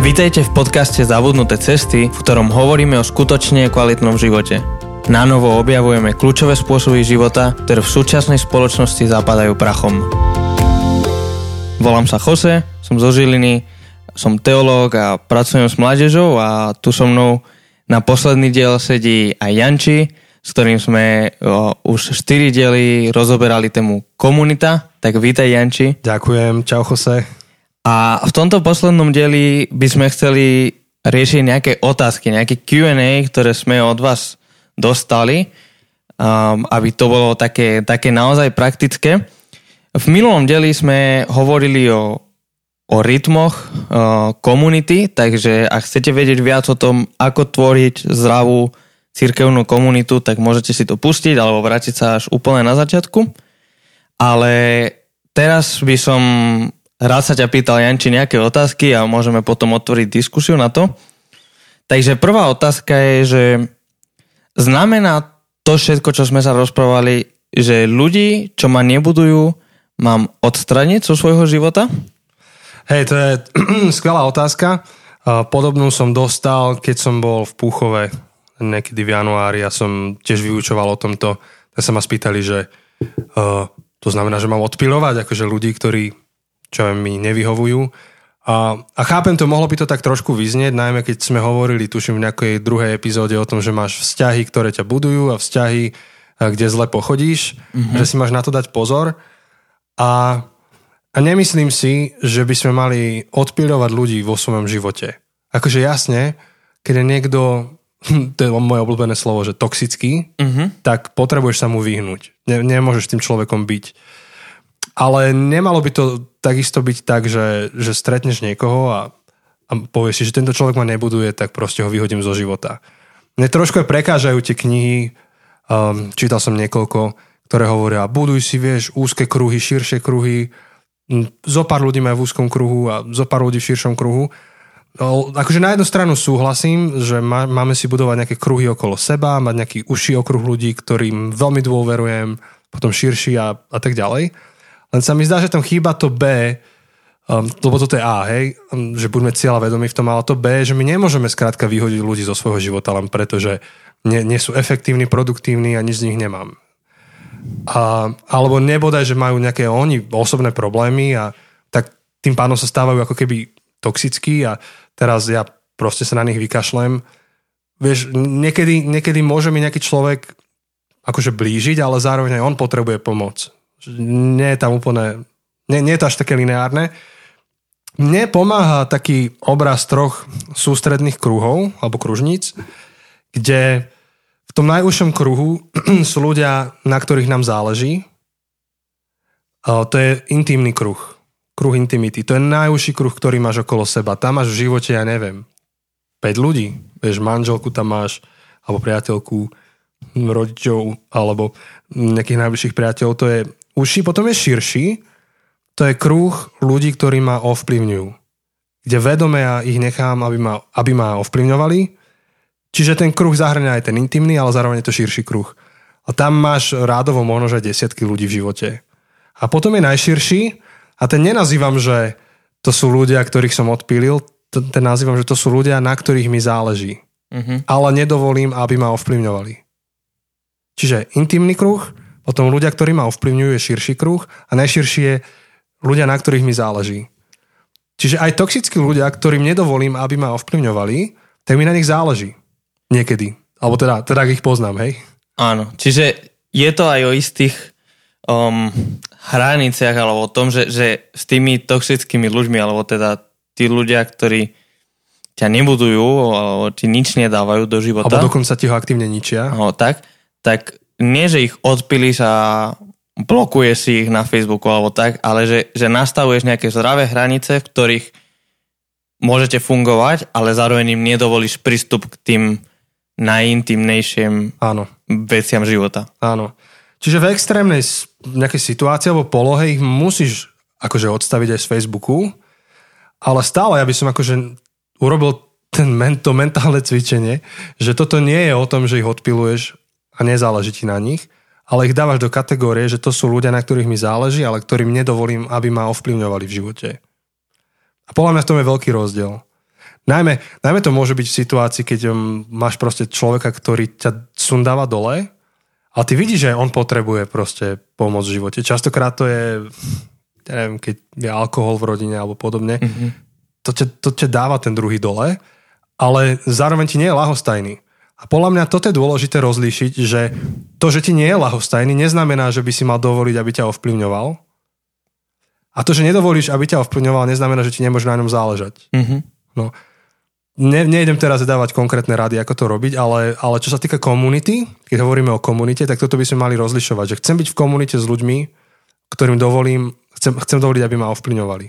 Vítajte v podcaste Zabudnuté cesty, v ktorom hovoríme o skutočne kvalitnom živote. Na novo objavujeme kľúčové spôsoby života, ktoré v súčasnej spoločnosti zapadajú prachom. Volám sa Jose, som zo Žiliny, som teológ a pracujem s mládežou a tu so mnou na posledný diel sedí aj Janči, s ktorým sme o, už 4 diely rozoberali tému komunita. Tak vítaj Janči. Ďakujem, čau Jose. A v tomto poslednom dieli by sme chceli riešiť nejaké otázky, nejaké Q&A, ktoré sme od vás dostali, um, aby to bolo také, také naozaj praktické. V minulom dieli sme hovorili o o rytmoch uh, komunity, takže ak chcete vedieť viac o tom, ako tvoriť zdravú cirkevnú komunitu, tak môžete si to pustiť alebo vrátiť sa až úplne na začiatku. Ale teraz by som rád sa ťa pýtal, Janči, nejaké otázky a môžeme potom otvoriť diskusiu na to. Takže prvá otázka je, že znamená to všetko, čo sme sa rozprávali, že ľudí, čo ma nebudujú, mám odstraniť zo svojho života? Hej, to je skvelá otázka. Podobnú som dostal, keď som bol v Púchove niekedy v januári a som tiež vyučoval o tomto. Tak sa ma spýtali, že uh, to znamená, že mám odpilovať akože ľudí, ktorí čo mi nevyhovujú. A, a chápem to, mohlo by to tak trošku vyznieť, najmä keď sme hovorili, tuším, v nejakej druhej epizóde o tom, že máš vzťahy, ktoré ťa budujú a vzťahy, kde zle pochodíš, mm-hmm. že si máš na to dať pozor. A a nemyslím si, že by sme mali odpilovať ľudí vo svojom živote. Akože jasne, keď je niekto, to je moje obľúbené slovo, že toxický, uh-huh. tak potrebuješ sa mu vyhnúť. Ne, nemôžeš tým človekom byť. Ale nemalo by to takisto byť tak, že, že stretneš niekoho a, a povieš si, že tento človek ma nebuduje, tak proste ho vyhodím zo života. Mne trošku aj prekážajú tie knihy, um, čítal som niekoľko, ktoré hovoria, buduj si, vieš, úzke kruhy, širšie kruhy, zo pár ľudí majú v úzkom kruhu a zo pár ľudí v širšom kruhu. No, akože na jednu stranu súhlasím, že má, máme si budovať nejaké kruhy okolo seba, mať nejaký užší okruh ľudí, ktorým veľmi dôverujem, potom širší a, a tak ďalej. Len sa mi zdá, že tam chýba to B, um, lebo toto je A, hej, um, že budeme cieľa vedomí v tom, ale to B, že my nemôžeme skrátka vyhodiť ľudí zo svojho života len preto, že nie, nie sú efektívni, produktívni a nič z nich nemám. A, alebo nebodaj, že majú nejaké oni osobné problémy a tak tým pádom sa stávajú ako keby toxickí a teraz ja proste sa na nich vykašlem. Vieš, niekedy, niekedy môže mi nejaký človek akože blížiť, ale zároveň aj on potrebuje pomoc. Nie je tam úplne, nie, nie je to až také lineárne. Mne pomáha taký obraz troch sústredných kruhov alebo kružníc, kde v tom najúžšom kruhu sú ľudia, na ktorých nám záleží. To je intimný kruh. Kruh intimity. To je najúžší kruh, ktorý máš okolo seba. Tam máš v živote, ja neviem, 5 ľudí. Vieš, manželku tam máš, alebo priateľku, rodičov, alebo nejakých najbližších priateľov. To je užší. Potom je širší. To je kruh ľudí, ktorí ma ovplyvňujú. Kde vedome ja ich nechám, aby ma, aby ma ovplyvňovali Čiže ten kruh zahrňa aj ten intimný, ale zároveň je to širší kruh. A tam máš rádovo možno, že desiatky ľudí v živote. A potom je najširší a ten nenazývam, že to sú ľudia, ktorých som odpílil, ten nazývam, že to sú ľudia, na ktorých mi záleží. Uh-huh. Ale nedovolím, aby ma ovplyvňovali. Čiže intimný kruh, potom ľudia, ktorí ma ovplyvňujú, je širší kruh a najširší je ľudia, na ktorých mi záleží. Čiže aj toxickí ľudia, ktorým nedovolím, aby ma ovplyvňovali, tak mi na nich záleží. Niekedy. Alebo teda, teda ich poznám, hej? Áno, čiže je to aj o istých um, hraniciach, alebo o tom, že, že s tými toxickými ľuďmi, alebo teda tí ľudia, ktorí ťa nebudujú, alebo ti nič nedávajú do života. Alebo dokonca ti ho aktívne ničia. No, tak, tak nie, že ich odpilíš a blokuje si ich na Facebooku alebo tak, ale že, že nastavuješ nejaké zdravé hranice, v ktorých môžete fungovať, ale zároveň im nedovolíš prístup k tým najintimnejším Áno. veciam života. Áno. Čiže v extrémnej nejakej situácii alebo polohe ich musíš akože odstaviť aj z Facebooku, ale stále ja by som akože urobil ten, to mentálne cvičenie, že toto nie je o tom, že ich odpiluješ a nezáleží ti na nich, ale ich dávaš do kategórie, že to sú ľudia, na ktorých mi záleží, ale ktorým nedovolím, aby ma ovplyvňovali v živote. A podľa mňa v tom je veľký rozdiel. Najmä, najmä to môže byť v situácii, keď um, máš proste človeka, ktorý ťa sundáva dole a ty vidíš, že on potrebuje proste pomoc v živote. Častokrát to je, ja neviem, keď je alkohol v rodine alebo podobne, mm-hmm. to, ťa, to ťa dáva ten druhý dole, ale zároveň ti nie je lahostajný. A podľa mňa toto je dôležité rozlíšiť, že to, že ti nie je lahostajný, neznamená, že by si mal dovoliť, aby ťa ovplyvňoval. A to, že nedovolíš, aby ťa ovplyvňoval, neznamená, že ti nemôže na ňom záležať. Mm-hmm. No ne, nejdem teraz dávať konkrétne rady, ako to robiť, ale, ale čo sa týka komunity, keď hovoríme o komunite, tak toto by sme mali rozlišovať, že chcem byť v komunite s ľuďmi, ktorým dovolím, chcem, chcem dovoliť, aby ma ovplyvňovali.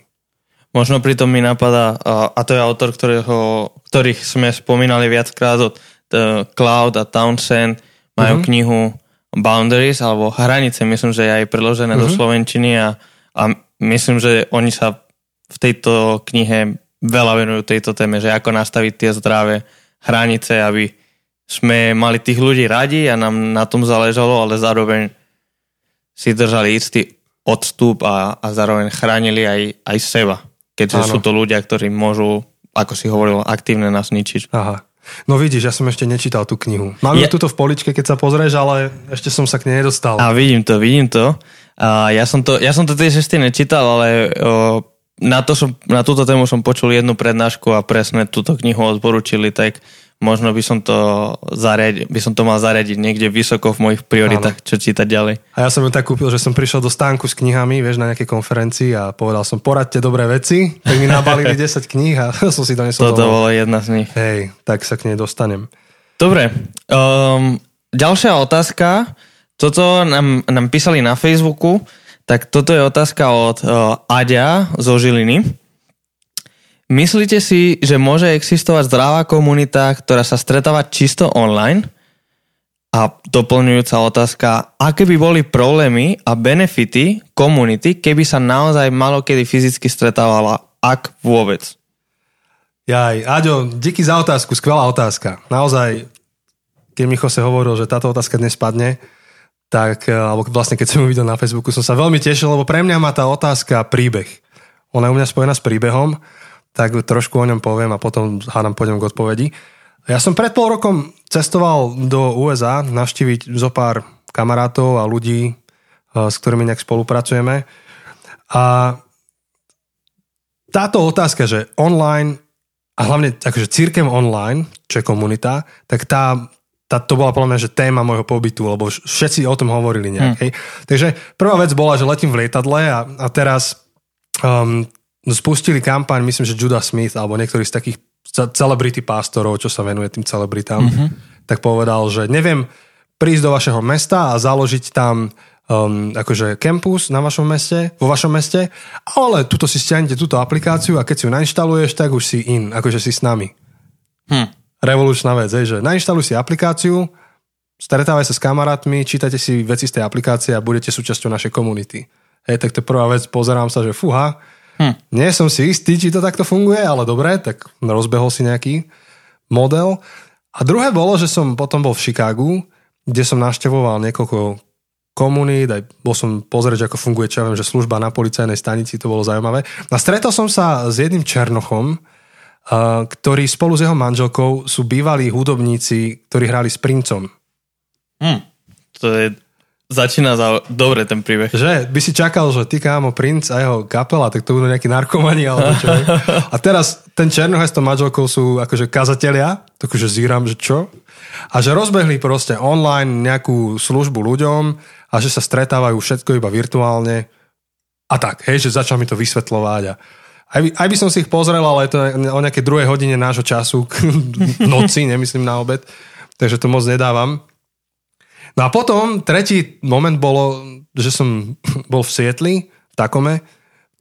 Možno pritom mi napadá, a to je autor, ktorého, ktorých sme spomínali viackrát od Cloud a Townsend, majú uh-huh. knihu Boundaries, alebo Hranice, myslím, že je aj preložené uh-huh. do mhm. Slovenčiny a, a myslím, že oni sa v tejto knihe veľa venujú tejto téme, že ako nastaviť tie zdravé hranice, aby sme mali tých ľudí radi a nám na tom záležalo, ale zároveň si držali istý odstup a, a zároveň chránili aj, aj seba. Keďže Áno. sú to ľudia, ktorí môžu, ako si hovoril, aktívne nás ničiť. Aha. No vidíš, ja som ešte nečítal tú knihu. Mám ju tuto v poličke, keď sa pozrieš, ale ešte som sa k nej nedostal. A vidím to, vidím to. A ja, som to ja som to tiež ešte nečítal, ale o, na, to som, na túto tému som počul jednu prednášku a presne túto knihu odporúčili, tak možno by som to zariadil, by som to mal zariadiť niekde vysoko v mojich prioritách, Áno. čo čítať ďalej. A ja som ju tak kúpil, že som prišiel do stánku s knihami, vieš, na nejakej konferencii a povedal som, poradte dobré veci, tak mi nabalili 10 kníh a som si to nesol Toto bolo jedna z nich. Hej, tak sa k nej dostanem. Dobre, um, ďalšia otázka. Toto nám, nám písali na Facebooku. Tak toto je otázka od uh, Aďa zo Žiliny. Myslíte si, že môže existovať zdravá komunita, ktorá sa stretáva čisto online? A doplňujúca otázka, aké by boli problémy a benefity komunity, keby sa naozaj malo kedy fyzicky stretávala, ak vôbec? Jaj, Aďo, díky za otázku, skvelá otázka. Naozaj, keď mi Jose hovoril, že táto otázka dnes padne, tak, eh, alebo vlastne keď som ju videl na Facebooku, som sa veľmi tešil, lebo pre mňa má tá otázka príbeh. Ona je u mňa spojená s príbehom, tak trošku o ňom poviem a potom hádam pôjdem k odpovedi. Ja som pred pol rokom cestoval do USA navštíviť zo pár kamarátov a ľudí, eh, s ktorými nejak spolupracujeme. A táto otázka, že online a hlavne akože církev online, čo je komunita, tak tá tá, to bola podľa mňa, že téma môjho pobytu, lebo všetci o tom hovorili nejak. Hmm. Hej. Takže prvá vec bola, že letím v lietadle a, a teraz um, spustili kampaň, myslím, že Judah Smith alebo niektorý z takých celebrity pastorov, čo sa venuje tým celebritám, mm-hmm. tak povedal, že neviem prísť do vašeho mesta a založiť tam um, akože campus na vašom meste, vo vašom meste, ale tuto si stiahnete túto aplikáciu a keď si ju nainštaluješ, tak už si in, akože si s nami. Hm revolučná vec, že nainštaluj si aplikáciu, stretávaj sa s kamarátmi, čítajte si veci z tej aplikácie a budete súčasťou našej komunity. Hej, tak to je prvá vec, pozerám sa, že fúha, hm. nie som si istý, či to takto funguje, ale dobre, tak rozbehol si nejaký model. A druhé bolo, že som potom bol v Chicagu, kde som naštevoval niekoľko komunít, aj bol som pozrieť, ako funguje, čo ja viem, že služba na policajnej stanici, to bolo zaujímavé. A stretol som sa s jedným Černochom, ktorí spolu s jeho manželkou sú bývalí hudobníci, ktorí hrali s princom. Hm, to je Začína za dobre ten príbeh. Že by si čakal, že ty kámo, princ a jeho kapela, tak to budú nejakí narkomani alebo čo. A teraz ten Černoch s tou manželkou sú akože kazatelia, takže zíram, že čo? A že rozbehli proste online nejakú službu ľuďom a že sa stretávajú všetko iba virtuálne. A tak, hej, že začal mi to vysvetľovať a aj by, aj by som si ich pozrel, ale je to o nejaké druhej hodine nášho času, noci, nemyslím na obed, takže to moc nedávam. No a potom tretí moment bolo, že som bol v Sietli, v Takome,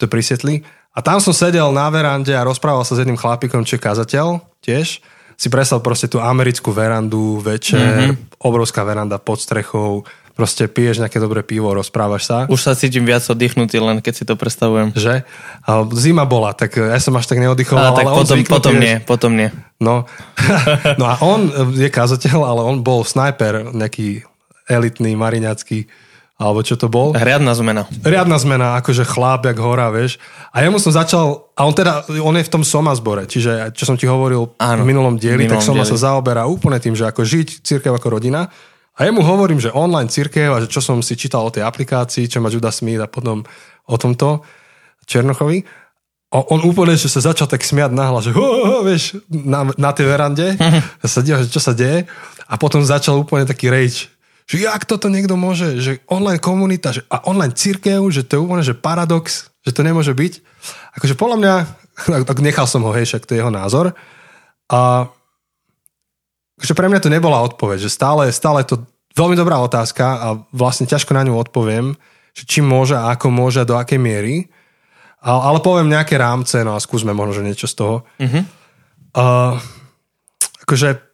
to pri Sietli, a tam som sedel na verande a rozprával sa s jedným chlapikom, čo je kazateľ tiež. Si predstav proste tú americkú verandu, večer, mm-hmm. obrovská veranda pod strechou, proste piješ nejaké dobré pivo, rozprávaš sa. Už sa cítim viac oddychnutý, len keď si to predstavujem. Že? A zima bola, tak ja som až tak neoddychoval, tak ale potom, on potom nie, potom nie. No. no a on je kazateľ, ale on bol snajper, nejaký elitný, mariňacký, alebo čo to bol. Riadna zmena. Riadna zmena, akože chláp, jak hora, vieš. A ja mu som začal, a on teda, on je v tom Soma zbore, čiže čo som ti hovoril Áno, v minulom dieli, minulom tak Soma dieli. sa zaoberá úplne tým, že ako žiť církev ako rodina. A ja mu hovorím, že online církev a že čo som si čítal o tej aplikácii, čo má Judas Smith a potom o tomto Černochovi. A on úplne, že sa začal tak smiať nahlas, že ho, ho, ho, vieš, na, na tej verande, sa díva, že čo sa deje. A potom začal úplne taký rage, že jak toto niekto môže, že online komunita že, a online církev, že to je úplne, že paradox, že to nemôže byť. Akože podľa mňa, tak nechal som ho, hej, však to je jeho názor. A akože pre mňa to nebola odpoveď, že stále, stále to veľmi dobrá otázka a vlastne ťažko na ňu odpoviem, že či môže a ako môže a do akej miery. Ale, ale poviem nejaké rámce, no a skúsme možno, že niečo z toho. Mhm. Uh, akože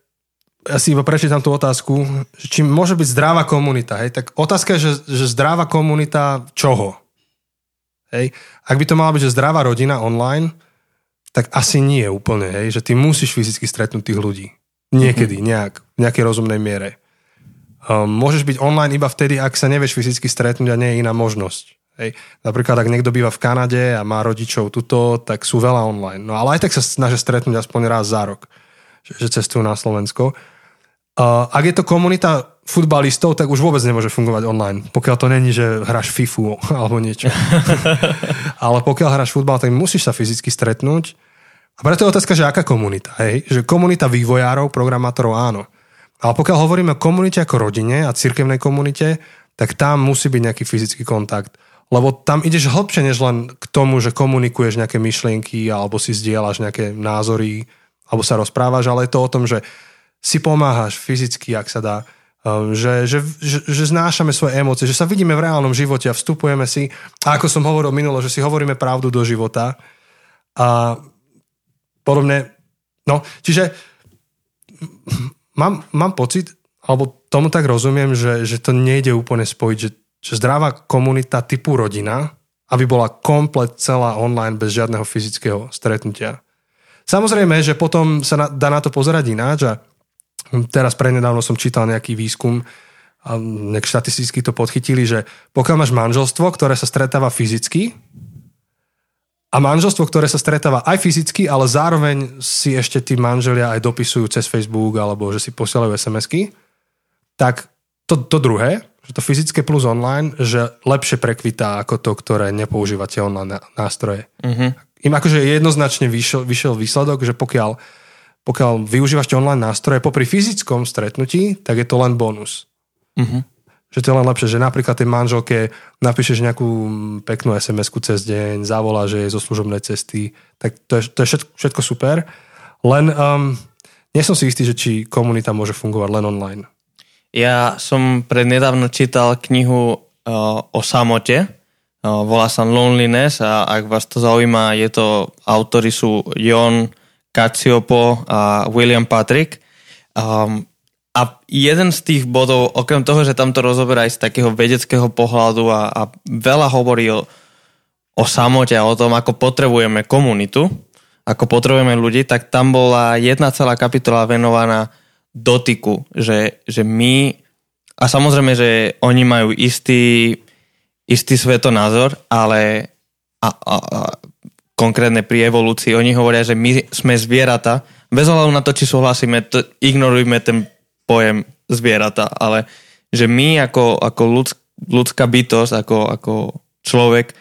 ja si iba prečítam tú otázku, že či môže byť zdravá komunita, hej? Tak otázka je, že, že zdravá komunita čoho? Hej? Ak by to mala byť, že zdravá rodina online, tak asi nie úplne, hej? Že ty musíš fyzicky stretnúť tých ľudí. Niekedy, nejak, v nejakej rozumnej miere. Um, môžeš byť online iba vtedy, ak sa nevieš fyzicky stretnúť a nie je iná možnosť. Hej. Napríklad, ak niekto býva v Kanade a má rodičov tuto, tak sú veľa online. No ale aj tak sa snažia stretnúť aspoň raz za rok, že, že cestujú na Slovensko. Uh, ak je to komunita futbalistov, tak už vôbec nemôže fungovať online. Pokiaľ to není, že hráš FIFU alebo niečo. ale pokiaľ hráš futbal, tak musíš sa fyzicky stretnúť. A preto je otázka, že aká komunita. Hej? Že komunita vývojárov, programátorov áno. Ale pokiaľ hovoríme o komunite ako rodine a cirkevnej komunite, tak tam musí byť nejaký fyzický kontakt. Lebo tam ideš hlbšie, než len k tomu, že komunikuješ nejaké myšlienky alebo si zdieľaš nejaké názory alebo sa rozprávaš, ale je to o tom, že si pomáhaš fyzicky, ak sa dá, um, že, že, že, že znášame svoje emócie, že sa vidíme v reálnom živote a vstupujeme si, a ako som hovoril minulo, že si hovoríme pravdu do života a podobne. No, čiže mám, mám pocit, alebo tomu tak rozumiem, že, že to nejde úplne spojiť, že, že zdravá komunita typu rodina, aby bola komplet celá online bez žiadneho fyzického stretnutia. Samozrejme, že potom sa na, dá na to pozerať ináč a teraz prednedávno som čítal nejaký výskum a nejak štatisticky to podchytili, že pokiaľ máš manželstvo, ktoré sa stretáva fyzicky a manželstvo, ktoré sa stretáva aj fyzicky, ale zároveň si ešte tí manželia aj dopisujú cez Facebook alebo že si posielajú SMS-ky, tak to, to druhé, že to fyzické plus online, že lepšie prekvitá ako to, ktoré nepoužívate online nástroje. Mhm. Im akože jednoznačne vyšiel, vyšiel výsledok, že pokiaľ, pokiaľ využívate online nástroje popri fyzickom stretnutí, tak je to len bonus. Mhm. Že to je len lepšie, že napríklad tej manželke napíšeš nejakú peknú SMS-ku cez deň, zavolá, že je zo služobnej cesty, tak to je, to je všetko, všetko super. Len um, nie som si istý, že či komunita môže fungovať len online. Ja som prednedávno čítal knihu uh, o samote, uh, volá sa Loneliness a ak vás to zaujíma, je to, autory sú Jon Cacciopo a William Patrick. Um, a jeden z tých bodov, okrem toho, že tam to rozoberá aj z takého vedeckého pohľadu a, a veľa hovorí o, o samote a o tom, ako potrebujeme komunitu, ako potrebujeme ľudí, tak tam bola jedna celá kapitola venovaná dotyku, že, že my, a samozrejme, že oni majú istý, istý svetonázor, ale a, a, a konkrétne pri evolúcii, oni hovoria, že my sme zvieratá, bez ohľadu na to, či súhlasíme, to, ignorujme ten pojem zvieratá, ale že my ako, ako ľudsk, ľudská bytosť, ako, ako človek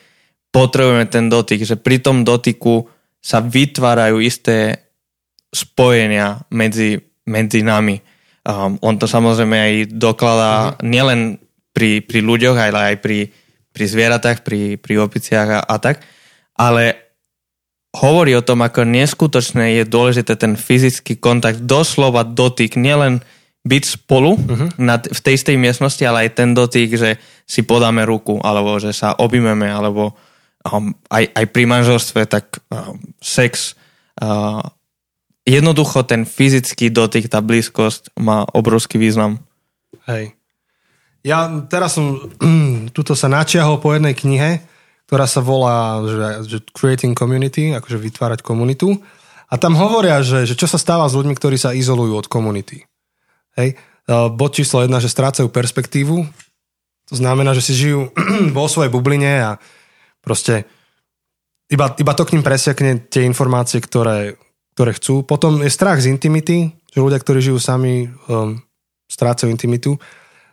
potrebujeme ten dotyk, že pri tom dotyku sa vytvárajú isté spojenia medzi, medzi nami. Um, on to samozrejme aj dokladá mm-hmm. nielen pri, pri ľuďoch, ale aj pri, pri zvieratách, pri, pri opiciach a, a tak. Ale hovorí o tom, ako neskutočné je dôležité ten fyzický kontakt, doslova dotyk, nielen byť spolu uh-huh. na, v tej istej miestnosti, ale aj ten dotyk, že si podáme ruku, alebo že sa objímeme, alebo um, aj, aj pri manželstve, tak um, sex. Uh, jednoducho ten fyzický dotyk, tá blízkosť má obrovský význam. Hej. Ja teraz som tuto sa načiahol po jednej knihe, ktorá sa volá že, že Creating Community, akože vytvárať komunitu. A tam hovoria, že, že čo sa stáva s ľuďmi, ktorí sa izolujú od komunity. Hej. Bod číslo jedna, že strácajú perspektívu, To znamená, že si žijú vo svojej bubline a proste iba, iba to k ním presiakne tie informácie, ktoré, ktoré chcú. Potom je strach z intimity, že ľudia, ktorí žijú sami, um, strácajú intimitu.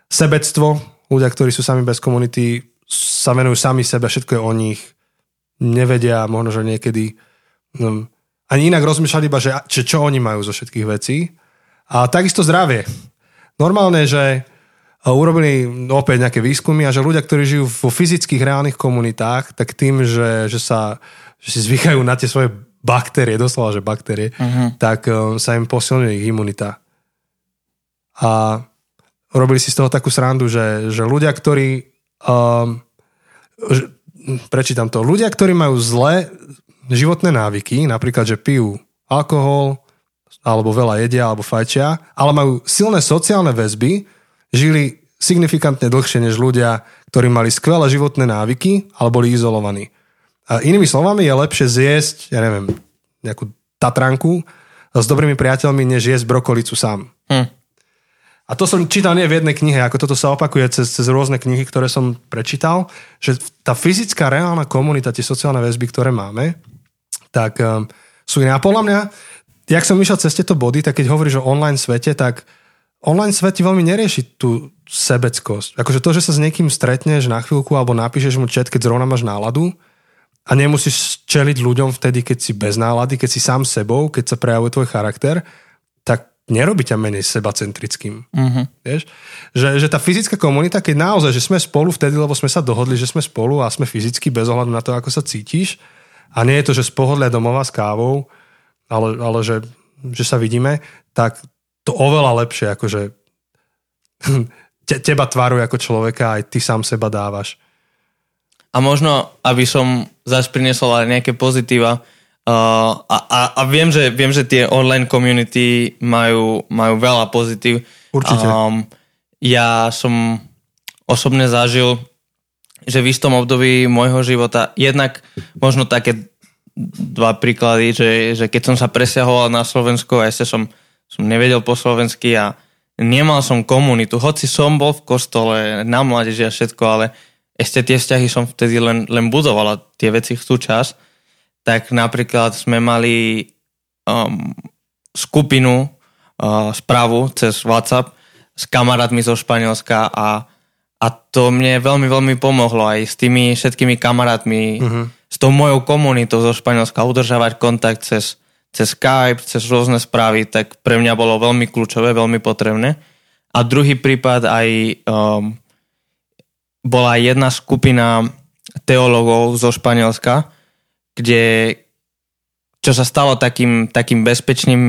Sebectvo, ľudia, ktorí sú sami bez komunity, sa venujú sami sebe, všetko je o nich. Nevedia možno, že niekedy um, ani inak rozmýšľať iba, že, že čo oni majú zo všetkých vecí. A takisto zdravie. Normálne, že urobili opäť nejaké výskumy a že ľudia, ktorí žijú vo fyzických reálnych komunitách, tak tým, že, že sa že si zvykajú na tie svoje baktérie, doslova, že baktérie, uh-huh. tak um, sa im posilňuje ich imunita. A robili si z toho takú srandu, že, že ľudia, ktorí um, prečítam to, ľudia, ktorí majú zlé životné návyky, napríklad, že pijú alkohol, alebo veľa jedia, alebo fajčia, ale majú silné sociálne väzby, žili signifikantne dlhšie než ľudia, ktorí mali skvelé životné návyky, ale boli izolovaní. A inými slovami je lepšie zjesť, ja neviem, nejakú tatranku s dobrými priateľmi, než jesť brokolicu sám. Hm. A to som čítal nie v jednej knihe, ako toto sa opakuje cez, cez rôzne knihy, ktoré som prečítal, že tá fyzická reálna komunita, tie sociálne väzby, ktoré máme, tak um, sú iné. A podľa mňa, jak som išiel cez tieto body, tak keď hovoríš o online svete, tak online svet ti veľmi nerieši tú sebeckosť. Akože to, že sa s niekým stretneš na chvíľku alebo napíšeš mu chat, keď zrovna máš náladu a nemusíš čeliť ľuďom vtedy, keď si bez nálady, keď si sám sebou, keď sa prejavuje tvoj charakter, nerobí ťa menej sebacentrickým. Uh-huh. Vieš? Že, že tá fyzická komunita, keď naozaj, že sme spolu vtedy, lebo sme sa dohodli, že sme spolu a sme fyzicky bez ohľadu na to, ako sa cítiš a nie je to, že z pohodlia domova s kávou, ale, ale že, že sa vidíme, tak to oveľa lepšie, akože te, teba tvaruje ako človeka, aj ty sám seba dávaš. A možno, aby som zase prinesol aj nejaké pozitíva, uh, a, a, a viem, že, viem, že tie online community majú, majú veľa pozitív. Určite. Um, ja som osobne zažil, že v istom období môjho života, jednak možno také dva príklady, že, že keď som sa presťahoval na Slovensko a ešte som som nevedel po slovensky a nemal som komunitu. Hoci som bol v kostole, na mládeži a všetko, ale ešte tie vzťahy som vtedy len, len budoval a tie veci chcú čas. Tak napríklad sme mali um, skupinu uh, správu cez WhatsApp s kamarátmi zo Španielska a, a to mne veľmi, veľmi pomohlo aj s tými všetkými kamarátmi, uh-huh. s tou mojou komunitou zo Španielska udržavať kontakt cez, cez Skype, cez rôzne správy, tak pre mňa bolo veľmi kľúčové, veľmi potrebné. A druhý prípad aj um, bola jedna skupina teologov zo Španielska, kde čo sa stalo takým, takým bezpečným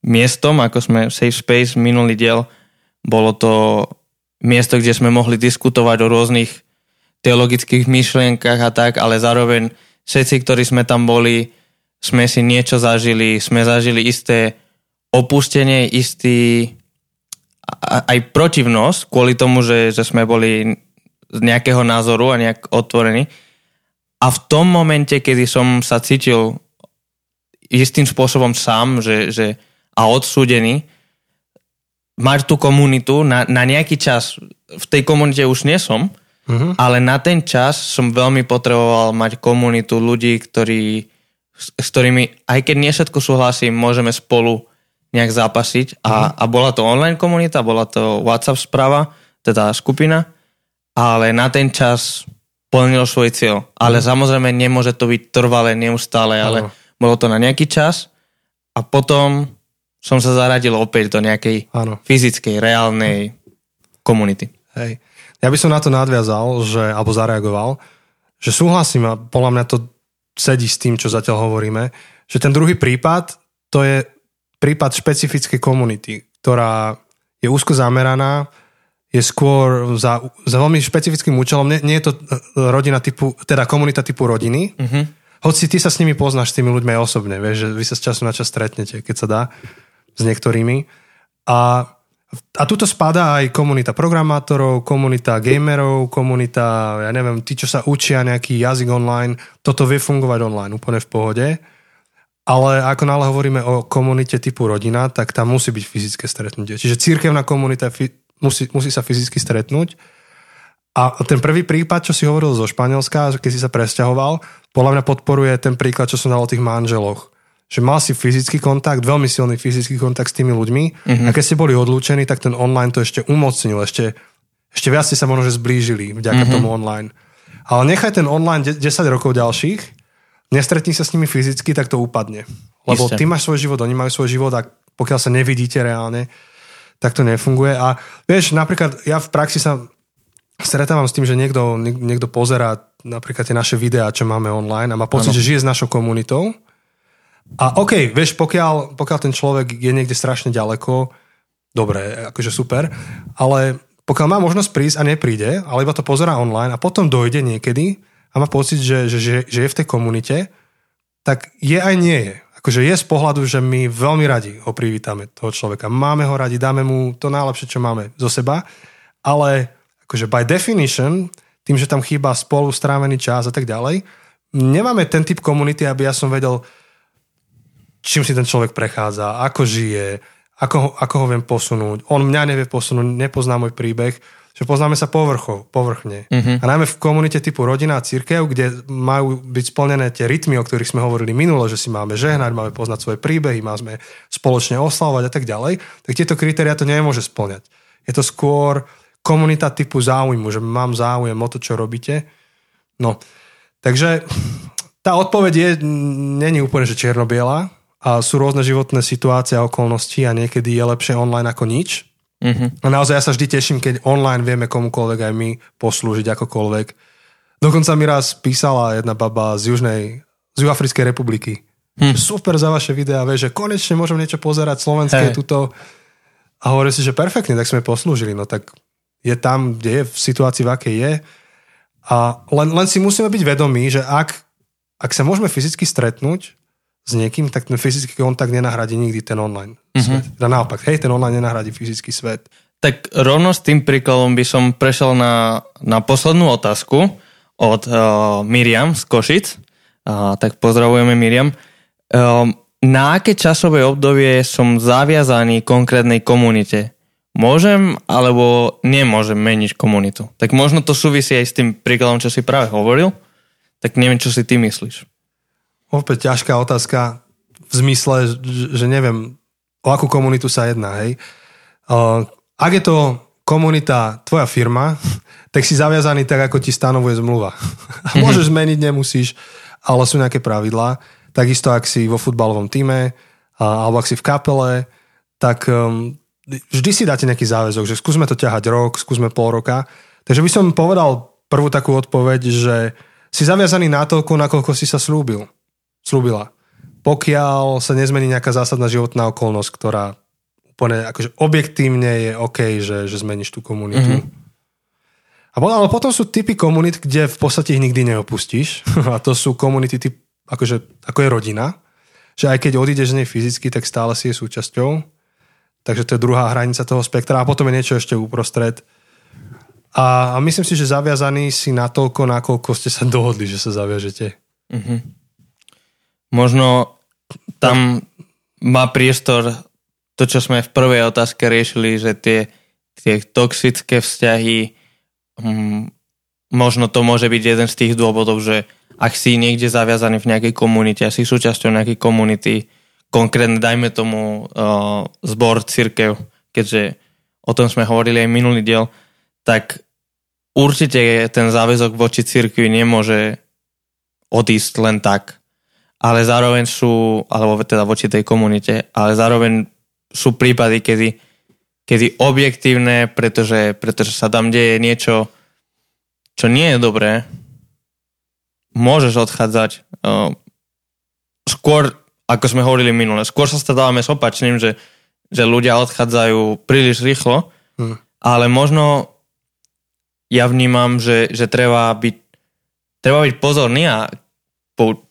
miestom, ako sme Safe Space minulý diel, bolo to miesto, kde sme mohli diskutovať o rôznych teologických myšlienkach a tak, ale zároveň všetci, ktorí sme tam boli, sme si niečo zažili, sme zažili isté opustenie, istý aj protivnosť kvôli tomu, že, že sme boli z nejakého názoru a nejak otvorení. A v tom momente, kedy som sa cítil istým spôsobom sám že, že, a odsúdený, mať tú komunitu na, na nejaký čas, v tej komunite už nie som, mm-hmm. ale na ten čas som veľmi potreboval mať komunitu ľudí, ktorí s ktorými, aj keď nie všetko súhlasím, môžeme spolu nejak zápasiť. A, a bola to online komunita, bola to WhatsApp správa, teda skupina, ale na ten čas plnil svoj cieľ. Ale mm. samozrejme nemôže to byť trvalé, neustále, ale ano. bolo to na nejaký čas a potom som sa zaradil opäť do nejakej ano. fyzickej, reálnej komunity. Hej. Ja by som na to nadviazal, že, alebo zareagoval, že súhlasím a podľa mňa to sedí s tým, čo zatiaľ hovoríme, že ten druhý prípad, to je prípad špecifickej komunity, ktorá je úzko zameraná, je skôr za, za veľmi špecifickým účelom. Nie, nie je to eh, rodina typu, teda komunita typu rodiny, uh-huh. hoci ty sa s nimi poznáš, s tými ľuďmi aj osobne, vieš, že vy sa z času na čas stretnete, keď sa dá, s niektorými. A a tuto spadá aj komunita programátorov, komunita gamerov, komunita, ja neviem, tí, čo sa učia nejaký jazyk online, toto vie fungovať online úplne v pohode. Ale ako nále hovoríme o komunite typu rodina, tak tam musí byť fyzické stretnutie. Čiže církevná komunita musí, musí sa fyzicky stretnúť. A ten prvý prípad, čo si hovoril zo Španielska, keď si sa presťahoval, podľa mňa podporuje ten príklad, čo som dal o tých manželoch. Že mal si fyzický kontakt, veľmi silný fyzický kontakt s tými ľuďmi uh-huh. a keď ste boli odlúčení, tak ten online to ešte umocnil, ešte, ešte viac ste sa možno že zblížili vďaka uh-huh. tomu online. Ale nechaj ten online 10 rokov ďalších, nestretni sa s nimi fyzicky, tak to upadne. Lebo Isté. ty máš svoj život, oni majú svoj život a pokiaľ sa nevidíte reálne, tak to nefunguje. A vieš, napríklad ja v praxi sa stretávam s tým, že niekto, niekto pozerá napríklad tie naše videá, čo máme online a má pocit, ano. že žije s našou komunitou. A OK, vieš, pokiaľ, pokiaľ ten človek je niekde strašne ďaleko, dobre, akože super, ale pokiaľ má možnosť prísť a nepríde, ale iba to pozerá online a potom dojde niekedy a má pocit, že, že, že, že je v tej komunite, tak je aj nie je. Akože je z pohľadu, že my veľmi radi ho privítame, toho človeka. Máme ho radi, dáme mu to najlepšie, čo máme zo seba, ale akože by definition, tým, že tam chýba spolu strávený čas a tak ďalej, nemáme ten typ komunity, aby ja som vedel, čím si ten človek prechádza, ako žije, ako ho, ako ho viem posunúť. On mňa nevie posunúť, nepozná môj príbeh, že poznáme sa povrchov, povrchne. Uh-huh. A najmä v komunite typu rodina a církev, kde majú byť splnené tie rytmy, o ktorých sme hovorili minulo, že si máme žehnať, máme poznať svoje príbehy, máme spoločne oslavovať a tak ďalej, tak tieto kritéria to nemôže splňať. Je to skôr komunita typu záujmu, že mám záujem o to, čo robíte. No, takže tá odpoveď je, není úplne, že čierno a sú rôzne životné situácie a okolnosti a niekedy je lepšie online ako nič. Uh-huh. A naozaj ja sa vždy teším, keď online vieme komukoľvek aj my poslúžiť akokoľvek. Dokonca mi raz písala jedna baba z Južnej, z Juhafrickej republiky. Hm. Super za vaše videá, vieš, že konečne môžem niečo pozerať slovenské hey. tuto. A hovorí si, že perfektne, tak sme poslúžili. No tak je tam, kde je, v situácii, v akej je. A len, len si musíme byť vedomí, že ak, ak sa môžeme fyzicky stretnúť, s niekým, tak ten fyzický kontakt nenahradí nikdy ten online mm-hmm. svet. Teda naopak, hej, ten online nenahradí fyzický svet. Tak rovno s tým príkladom by som prešiel na, na poslednú otázku od uh, Miriam z Košic. Uh, tak pozdravujeme Miriam. Uh, na aké časové obdobie som zaviazaný konkrétnej komunite? Môžem alebo nemôžem meniť komunitu? Tak možno to súvisí aj s tým príkladom, čo si práve hovoril. Tak neviem, čo si ty myslíš opäť ťažká otázka v zmysle, že neviem, o akú komunitu sa jedná, hej. Ak je to komunita tvoja firma, tak si zaviazaný tak, ako ti stanovuje zmluva. A mhm. môžeš zmeniť, nemusíš, ale sú nejaké pravidlá. Takisto, ak si vo futbalovom týme, alebo ak si v kapele, tak um, vždy si dáte nejaký záväzok, že skúsme to ťahať rok, skúsme pol roka. Takže by som povedal prvú takú odpoveď, že si zaviazaný na toľko, nakoľko si sa slúbil slúbila. Pokiaľ sa nezmení nejaká zásadná životná okolnosť, ktorá úplne akože objektívne je OK, že, že zmeníš tú komunitu. Mm-hmm. A potom, ale potom sú typy komunit, kde v podstate ich nikdy neopustíš. A to sú komunity typ, akože, ako je rodina. Že aj keď odídeš z nej fyzicky, tak stále si je súčasťou. Takže to je druhá hranica toho spektra. A potom je niečo ešte uprostred. A, a myslím si, že zaviazaní si na toľko, nakoľko ste sa dohodli, že sa zaviažete. Mm-hmm možno tam má priestor to, čo sme v prvej otázke riešili, že tie, tie toxické vzťahy, hm, možno to môže byť jeden z tých dôvodov, že ak si niekde zaviazaný v nejakej komunite a si súčasťou nejakej komunity, konkrétne dajme tomu uh, zbor církev, keďže o tom sme hovorili aj minulý diel, tak určite ten záväzok voči církvi nemôže odísť len tak ale zároveň sú, alebo teda voči tej komunite, ale zároveň sú prípady, kedy, kedy objektívne, pretože, pretože sa tam deje niečo, čo nie je dobré, môžeš odchádzať uh, skôr, ako sme hovorili minule, skôr sa stávame s opačným, že, že ľudia odchádzajú príliš rýchlo, hmm. ale možno ja vnímam, že, že treba byť treba byť pozorný a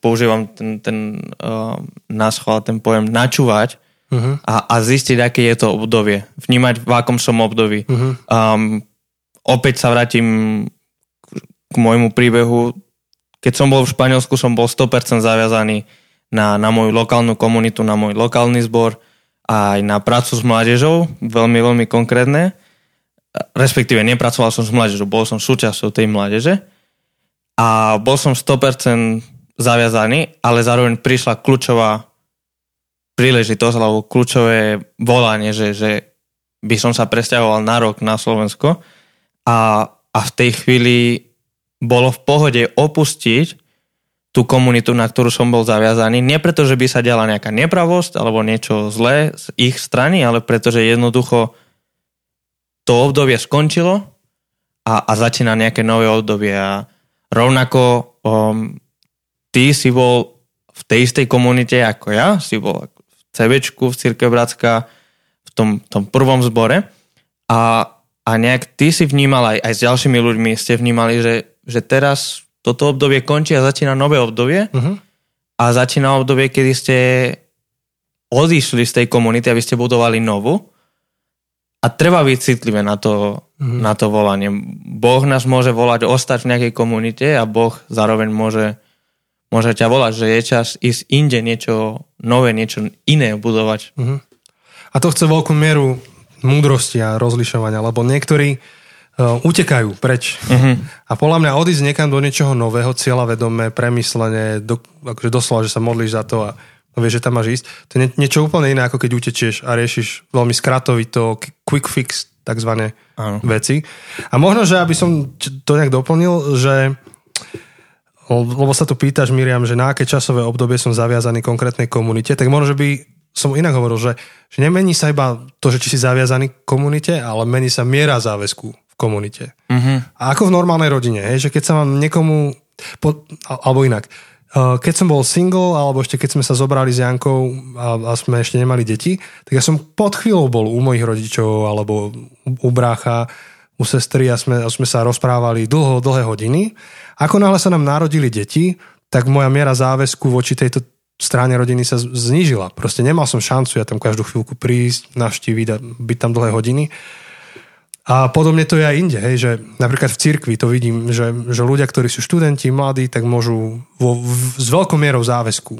používam ten, ten uh, náschval, ten pojem načúvať uh-huh. a, a zistiť, aké je to obdobie. Vnímať, v akom som období. Uh-huh. Um, opäť sa vrátim k môjmu príbehu. Keď som bol v Španielsku, som bol 100% zaviazaný na, na moju lokálnu komunitu, na môj lokálny zbor a aj na prácu s mládežou, veľmi, veľmi konkrétne. respektíve nepracoval som s mládežou, bol som súčasťou tej mládeže a bol som 100% zaviazaný, ale zároveň prišla kľúčová príležitosť alebo kľúčové volanie, že, že by som sa presťahoval na rok na Slovensko a, a v tej chvíli bolo v pohode opustiť tú komunitu, na ktorú som bol zaviazaný. Nie preto, že by sa diala nejaká nepravosť alebo niečo zlé z ich strany, ale preto, že jednoducho to obdobie skončilo a, a začína nejaké nové obdobie. A rovnako um, ty si bol v tej istej komunite ako ja, si bol v CVčku, v Cirke Bratská, v tom, tom prvom zbore a, a nejak ty si vnímal aj, aj s ďalšími ľuďmi ste vnímali, že, že teraz toto obdobie končí a začína nové obdobie uh-huh. a začína obdobie, kedy ste odišli z tej komunity, aby ste budovali novú a treba byť citlivé na to, uh-huh. na to volanie. Boh nás môže volať ostať v nejakej komunite a Boh zároveň môže, môže ťa volať, že je čas ísť inde niečo nové, niečo iné budovať. Uh-huh. A to chce veľkú mieru múdrosti a rozlišovania, lebo niektorí uh, utekajú preč. Uh-huh. A podľa mňa odísť niekam do niečoho nového, cieľavedomé, premyslenie, do, akože doslova, že sa modlíš za to a vieš, že tam máš ísť. To je niečo úplne iné, ako keď utečieš a riešiš veľmi skratovito, quick fix, takzvané uh-huh. veci. A možno, že aby som to nejak doplnil, že lebo sa tu pýtaš, Miriam, že na aké časové obdobie som zaviazaný konkrétnej komunite, tak možno, že by som inak hovoril, že, že nemení sa iba to, že či si zaviazaný komunite, ale mení sa miera záväzku komunite. Uh-huh. A ako v normálnej rodine, hej, že keď sa vám niekomu, po, alebo inak, uh, keď som bol single, alebo ešte keď sme sa zobrali s Jankou a, a sme ešte nemali deti, tak ja som pod chvíľou bol u mojich rodičov, alebo u brácha, u sestry a sme, a sme sa rozprávali dlho, dlhé hodiny. Ako náhle sa nám narodili deti, tak moja miera záväzku voči tejto strane rodiny sa znížila. Proste nemal som šancu ja tam každú chvíľku prísť, navštíviť a byť tam dlhé hodiny. A podobne to je aj inde, hej, že napríklad v cirkvi to vidím, že, že ľudia, ktorí sú študenti, mladí, tak môžu vo, v, s veľkou mierou záväzku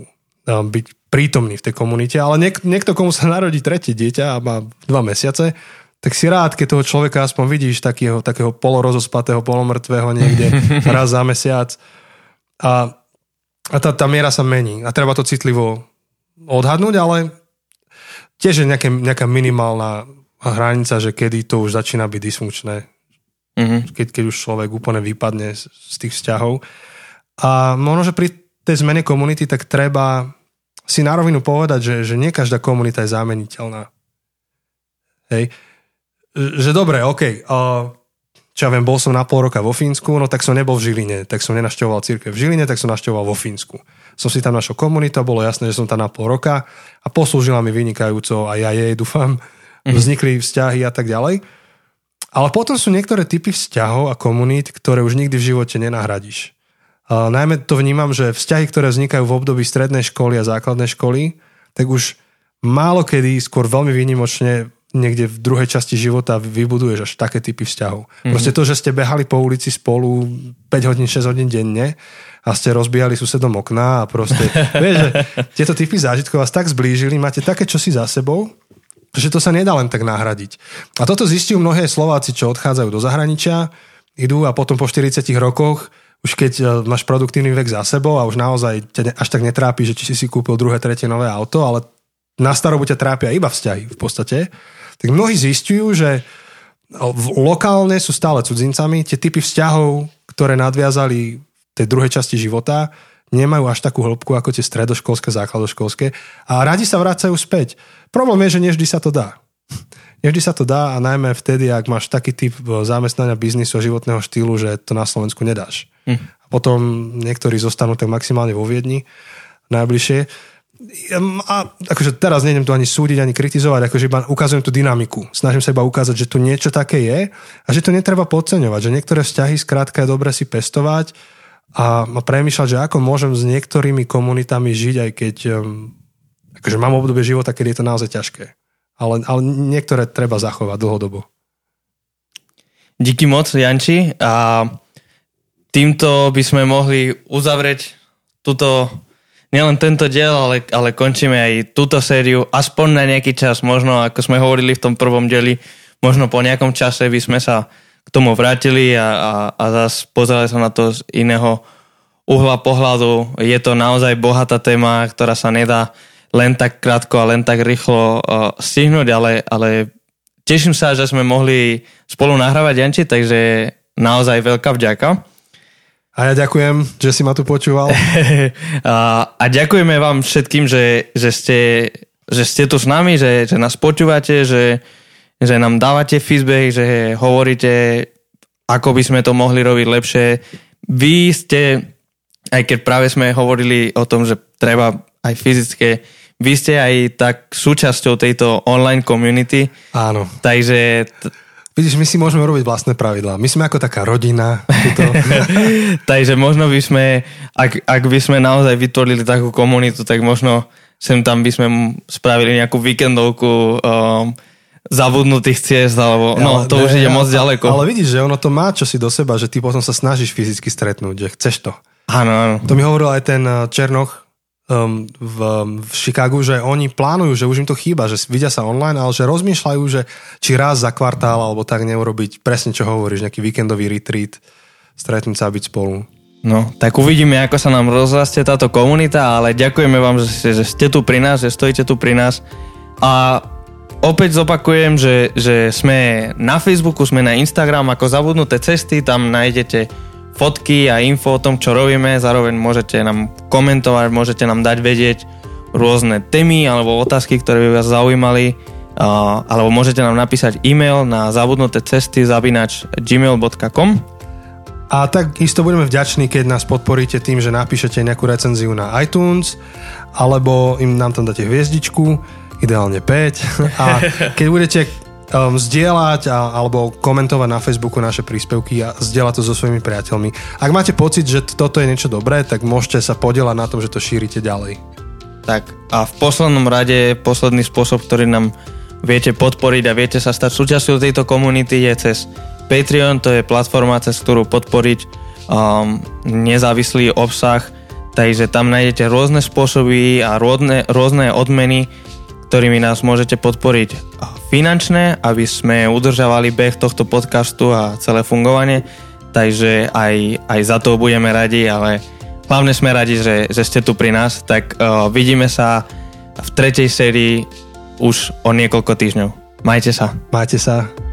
byť prítomní v tej komunite, ale niek, niekto, komu sa narodí tretie dieťa a má dva mesiace, tak si rád, keď toho človeka aspoň vidíš takého, takého polorozospatého, polomrtvého niekde raz za mesiac. A, a tá, tá miera sa mení a treba to citlivo odhadnúť, ale tiež je nejaké, nejaká minimálna hranica, že kedy to už začína byť dysfunkčné. Mm-hmm. Keď, keď už človek úplne vypadne z, z tých vzťahov. A možno, že pri tej zmene komunity, tak treba si na rovinu povedať, že, že nie každá komunita je zameniteľná. Hej. Že dobre, OK, uh, čo ja viem, bol som na pol roka vo Fínsku, no tak som nebol v Žiline, tak som nenašťoval církev v Žiline, tak som našťoval vo Fínsku. Som si tam našiel komunitu, bolo jasné, že som tam na pol roka a poslúžila mi vynikajúco a ja jej dúfam, mm-hmm. vznikli vzťahy a tak ďalej. Ale potom sú niektoré typy vzťahov a komunít, ktoré už nikdy v živote nenahradíš. A najmä to vnímam, že vzťahy, ktoré vznikajú v období strednej školy a základnej školy, tak už málo kedy, skôr veľmi výnimočne niekde v druhej časti života vybuduješ až také typy vzťahov. Mm-hmm. Proste to, že ste behali po ulici spolu 5 hodín, 6 hodín denne a ste rozbíjali susedom okná a proste, vieš, že tieto typy zážitkov vás tak zblížili, máte také čosi za sebou, že to sa nedá len tak nahradiť. A toto zistiu mnohé Slováci, čo odchádzajú do zahraničia, idú a potom po 40 rokoch, už keď e, máš produktívny vek za sebou a už naozaj ťa až tak netrápi, že či si si kúpil druhé, tretie nové auto, ale na starobu ťa trápia iba vzťahy v podstate, tak mnohí zistujú, že lokálne sú stále cudzincami, tie typy vzťahov, ktoré nadviazali v tej druhej časti života, nemajú až takú hĺbku ako tie stredoškolské, základoškolské a radi sa vracajú späť. Problém je, že nevždy sa to dá. Nevždy sa to dá a najmä vtedy, ak máš taký typ zamestnania biznisu a životného štýlu, že to na Slovensku nedáš. Hm. A potom niektorí zostanú tak maximálne vo Viedni najbližšie. A akože teraz nejdem tu ani súdiť, ani kritizovať, akože iba ukazujem tú dynamiku. Snažím sa iba ukázať, že tu niečo také je a že to netreba podceňovať, že niektoré vzťahy skrátka je dobre si pestovať a premýšľať, že ako môžem s niektorými komunitami žiť, aj keď akože mám obdobie života, keď je to naozaj ťažké. Ale, ale niektoré treba zachovať dlhodobo. Díky moc, Janči. A týmto by sme mohli uzavrieť túto, nielen tento diel, ale, ale končíme aj túto sériu, aspoň na nejaký čas, možno ako sme hovorili v tom prvom dieli, možno po nejakom čase by sme sa k tomu vrátili a, a, a zase pozerali sa na to z iného uhla pohľadu. Je to naozaj bohatá téma, ktorá sa nedá len tak krátko a len tak rýchlo uh, stihnúť, ale, ale teším sa, že sme mohli spolu nahrávať Janči, takže naozaj veľká vďaka. A ja ďakujem, že si ma tu počúval. a, a ďakujeme vám všetkým, že, že, ste, že ste tu s nami, že, že nás počúvate, že, že nám dávate feedback, že hovoríte, ako by sme to mohli robiť lepšie. Vy ste, aj keď práve sme hovorili o tom, že treba aj fyzické, vy ste aj tak súčasťou tejto online community. Áno. Takže Vidíš, my si môžeme robiť vlastné pravidlá. My sme ako taká rodina. Takže možno by sme, ak, ak by sme naozaj vytvorili takú komunitu, tak možno sem tam by sme spravili nejakú víkendovku um, zabudnutých ciest, alebo no, to ne, už ide ja, moc ďaleko. Ale vidíš, že ono to má čo si do seba, že ty potom sa snažíš fyzicky stretnúť, že chceš to. Áno, áno. To mi hovoril aj ten uh, Černoch, um, v, v Chicagu, že oni plánujú, že už im to chýba, že vidia sa online, ale že rozmýšľajú, že či raz za kvartál alebo tak neurobiť presne čo hovoríš, nejaký víkendový retreat, stretnúť sa a byť spolu. No, tak uvidíme, ako sa nám rozrastie táto komunita, ale ďakujeme vám, že ste, že ste tu pri nás, že stojíte tu pri nás. A opäť zopakujem, že, že sme na Facebooku, sme na Instagram ako Zabudnuté cesty, tam nájdete fotky a info o tom, čo robíme. Zároveň môžete nám komentovať, môžete nám dať vedieť rôzne témy alebo otázky, ktoré by vás zaujímali. Uh, alebo môžete nám napísať e-mail na zabudnuté cesty zabinač gmail.com a tak isto budeme vďační, keď nás podporíte tým, že napíšete nejakú recenziu na iTunes, alebo im nám tam dáte hviezdičku, ideálne 5. A keď budete um, zdieľať a, alebo komentovať na Facebooku naše príspevky a zdieľať to so svojimi priateľmi. Ak máte pocit, že toto je niečo dobré, tak môžete sa podielať na tom, že to šírite ďalej. Tak a v poslednom rade posledný spôsob, ktorý nám viete podporiť a viete sa stať súčasťou tejto komunity je cez Patreon, to je platforma, cez ktorú podporiť um, nezávislý obsah, takže tam nájdete rôzne spôsoby a rôzne, rôzne odmeny, ktorými nás môžete podporiť finančné, aby sme udržavali beh tohto podcastu a celé fungovanie. Takže aj, aj za to budeme radi, ale hlavne sme radi, že, že ste tu pri nás. Tak uh, vidíme sa v tretej sérii už o niekoľko týždňov. Majte sa. Majte sa.